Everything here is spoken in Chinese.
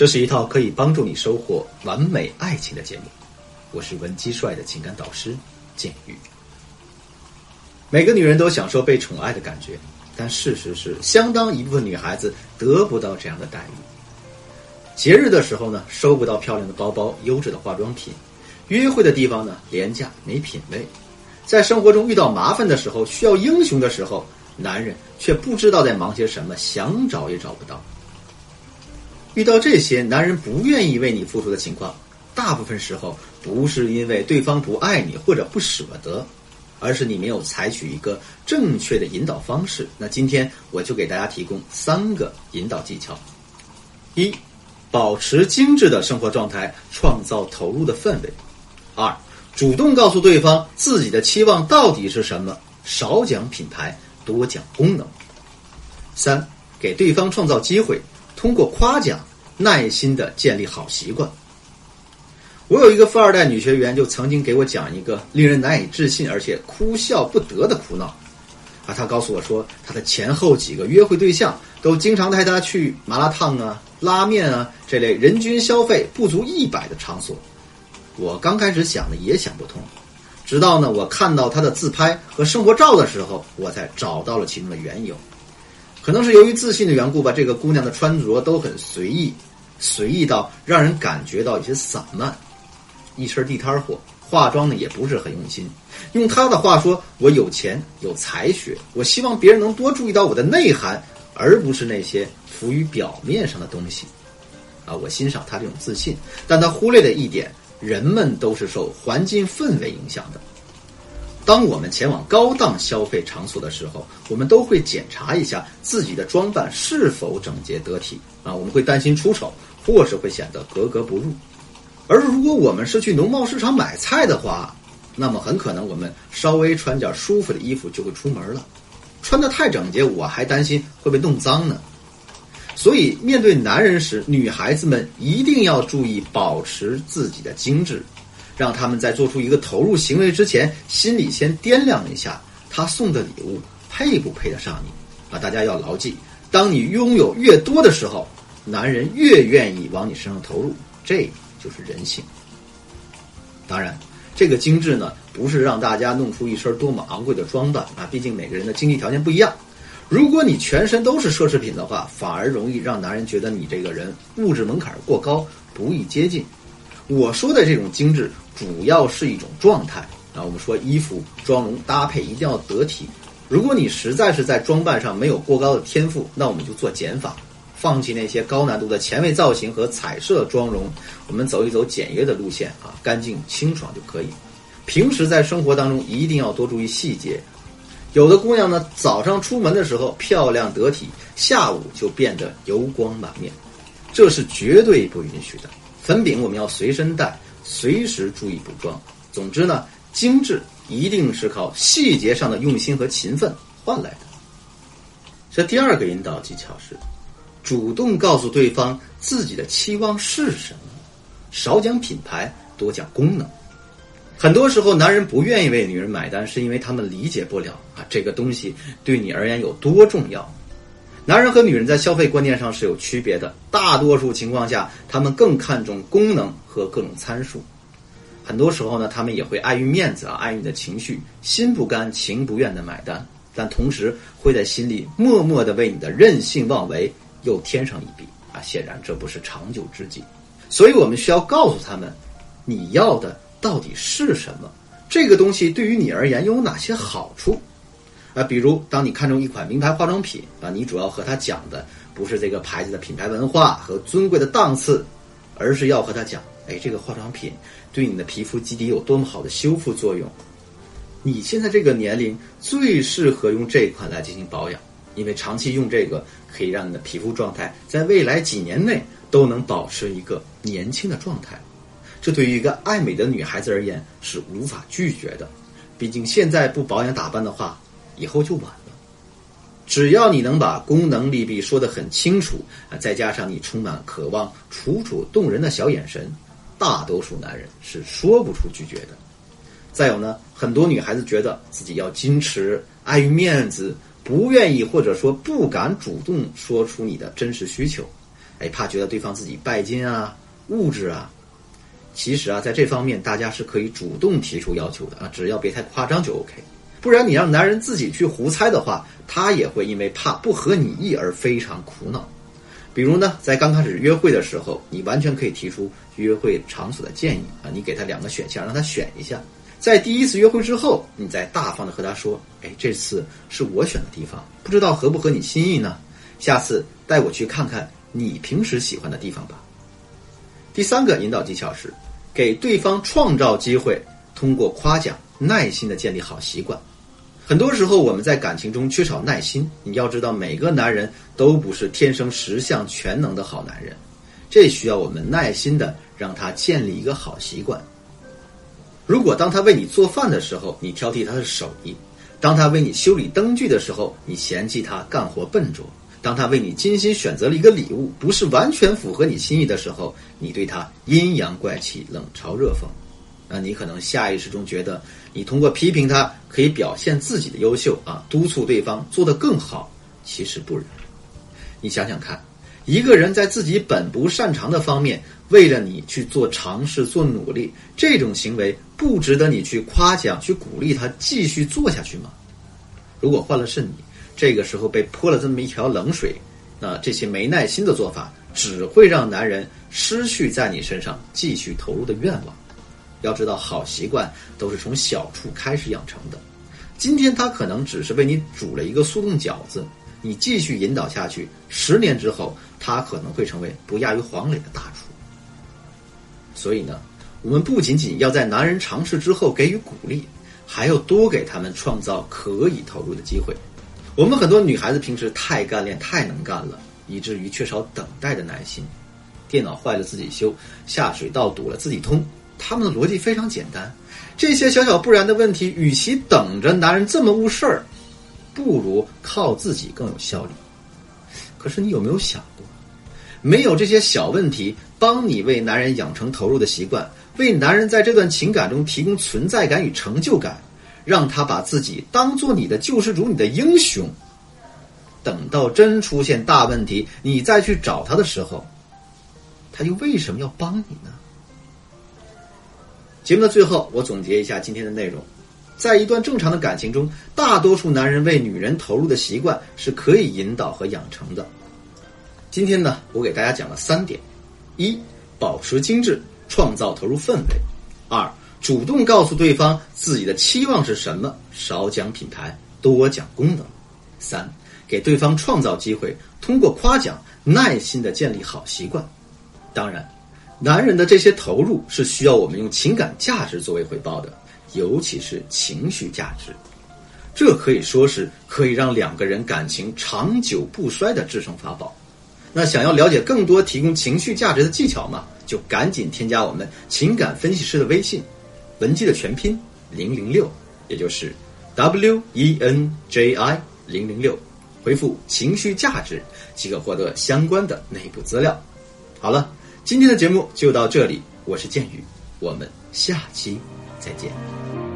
这是一套可以帮助你收获完美爱情的节目，我是文姬帅的情感导师简玉。每个女人都享受被宠爱的感觉，但事实是，相当一部分女孩子得不到这样的待遇。节日的时候呢，收不到漂亮的包包、优质的化妆品；约会的地方呢，廉价没品位；在生活中遇到麻烦的时候，需要英雄的时候，男人却不知道在忙些什么，想找也找不到。遇到这些男人不愿意为你付出的情况，大部分时候不是因为对方不爱你或者不舍得，而是你没有采取一个正确的引导方式。那今天我就给大家提供三个引导技巧：一、保持精致的生活状态，创造投入的氛围；二、主动告诉对方自己的期望到底是什么，少讲品牌，多讲功能；三、给对方创造机会。通过夸奖，耐心的建立好习惯。我有一个富二代女学员，就曾经给我讲一个令人难以置信而且哭笑不得的苦恼。啊，她告诉我说，她的前后几个约会对象都经常带她去麻辣烫啊、拉面啊这类人均消费不足一百的场所。我刚开始想的也想不通，直到呢我看到她的自拍和生活照的时候，我才找到了其中的缘由。可能是由于自信的缘故吧，这个姑娘的穿着都很随意，随意到让人感觉到有些散漫，一身地摊货，化妆呢也不是很用心。用他的话说：“我有钱有才学，我希望别人能多注意到我的内涵，而不是那些浮于表面上的东西。”啊，我欣赏他这种自信，但他忽略了一点：人们都是受环境氛围影响的。当我们前往高档消费场所的时候，我们都会检查一下自己的装扮是否整洁得体啊，我们会担心出丑，或是会显得格格不入。而如果我们是去农贸市场买菜的话，那么很可能我们稍微穿点舒服的衣服就会出门了，穿得太整洁，我还担心会被弄脏呢。所以，面对男人时，女孩子们一定要注意保持自己的精致。让他们在做出一个投入行为之前，心里先掂量一下，他送的礼物配不配得上你啊！大家要牢记，当你拥有越多的时候，男人越愿意往你身上投入，这就是人性。当然，这个精致呢，不是让大家弄出一身多么昂贵的装扮啊，毕竟每个人的经济条件不一样。如果你全身都是奢侈品的话，反而容易让男人觉得你这个人物质门槛过高，不易接近。我说的这种精致。主要是一种状态啊，我们说衣服妆容搭配一定要得体。如果你实在是在装扮上没有过高的天赋，那我们就做减法，放弃那些高难度的前卫造型和彩色妆容，我们走一走简约的路线啊，干净清爽就可以。平时在生活当中一定要多注意细节。有的姑娘呢，早上出门的时候漂亮得体，下午就变得油光满面，这是绝对不允许的。粉饼我们要随身带。随时注意补妆。总之呢，精致一定是靠细节上的用心和勤奋换来的。这第二个引导技巧是，主动告诉对方自己的期望是什么，少讲品牌，多讲功能。很多时候，男人不愿意为女人买单，是因为他们理解不了啊这个东西对你而言有多重要。男人和女人在消费观念上是有区别的，大多数情况下，他们更看重功能和各种参数。很多时候呢，他们也会碍于面子啊，碍于你的情绪，心不甘情不愿的买单，但同时会在心里默默的为你的任性妄为又添上一笔啊。显然这不是长久之计，所以我们需要告诉他们，你要的到底是什么？这个东西对于你而言又有哪些好处？啊，比如当你看中一款名牌化妆品啊，你主要和他讲的不是这个牌子的品牌文化和尊贵的档次，而是要和他讲，哎，这个化妆品对你的皮肤基底有多么好的修复作用。你现在这个年龄最适合用这款来进行保养，因为长期用这个可以让你的皮肤状态在未来几年内都能保持一个年轻的状态。这对于一个爱美的女孩子而言是无法拒绝的，毕竟现在不保养打扮的话。以后就晚了。只要你能把功能利弊说得很清楚啊，再加上你充满渴望、楚楚动人的小眼神，大多数男人是说不出拒绝的。再有呢，很多女孩子觉得自己要矜持，碍于面子，不愿意或者说不敢主动说出你的真实需求。哎，怕觉得对方自己拜金啊、物质啊。其实啊，在这方面大家是可以主动提出要求的啊，只要别太夸张就 OK。不然你让男人自己去胡猜的话，他也会因为怕不合你意而非常苦恼。比如呢，在刚开始约会的时候，你完全可以提出约会场所的建议啊，你给他两个选项，让他选一下。在第一次约会之后，你再大方的和他说：“哎，这次是我选的地方，不知道合不合你心意呢？下次带我去看看你平时喜欢的地方吧。”第三个引导技巧是，给对方创造机会，通过夸奖，耐心的建立好习惯。很多时候我们在感情中缺少耐心，你要知道，每个男人都不是天生十项全能的好男人，这需要我们耐心的让他建立一个好习惯。如果当他为你做饭的时候，你挑剔他的手艺；当他为你修理灯具的时候，你嫌弃他干活笨拙；当他为你精心选择了一个礼物，不是完全符合你心意的时候，你对他阴阳怪气、冷嘲热讽，那你可能下意识中觉得，你通过批评他可以表现自己的优秀啊，督促对方做得更好。其实不然，你想想看。一个人在自己本不擅长的方面，为了你去做尝试、做努力，这种行为不值得你去夸奖、去鼓励他继续做下去吗？如果换了是你，这个时候被泼了这么一条冷水，那这些没耐心的做法，只会让男人失去在你身上继续投入的愿望。要知道，好习惯都是从小处开始养成的。今天他可能只是为你煮了一个速冻饺子。你继续引导下去，十年之后，他可能会成为不亚于黄磊的大厨。所以呢，我们不仅仅要在男人尝试之后给予鼓励，还要多给他们创造可以投入的机会。我们很多女孩子平时太干练、太能干了，以至于缺少等待的耐心。电脑坏了自己修，下水道堵了自己通。他们的逻辑非常简单，这些小小不然的问题，与其等着男人这么误事儿。不如靠自己更有效率。可是你有没有想过，没有这些小问题帮你为男人养成投入的习惯，为男人在这段情感中提供存在感与成就感，让他把自己当做你的救世主、你的英雄。等到真出现大问题，你再去找他的时候，他又为什么要帮你呢？节目的最后，我总结一下今天的内容。在一段正常的感情中，大多数男人为女人投入的习惯是可以引导和养成的。今天呢，我给大家讲了三点：一、保持精致，创造投入氛围；二、主动告诉对方自己的期望是什么，少讲品牌，多讲功能；三、给对方创造机会，通过夸奖，耐心的建立好习惯。当然，男人的这些投入是需要我们用情感价值作为回报的。尤其是情绪价值，这可以说是可以让两个人感情长久不衰的制胜法宝。那想要了解更多提供情绪价值的技巧吗？就赶紧添加我们情感分析师的微信，文姬的全拼零零六，也就是 W E N J I 零零六，回复情绪价值即可获得相关的内部资料。好了，今天的节目就到这里，我是剑宇，我们下期。再见。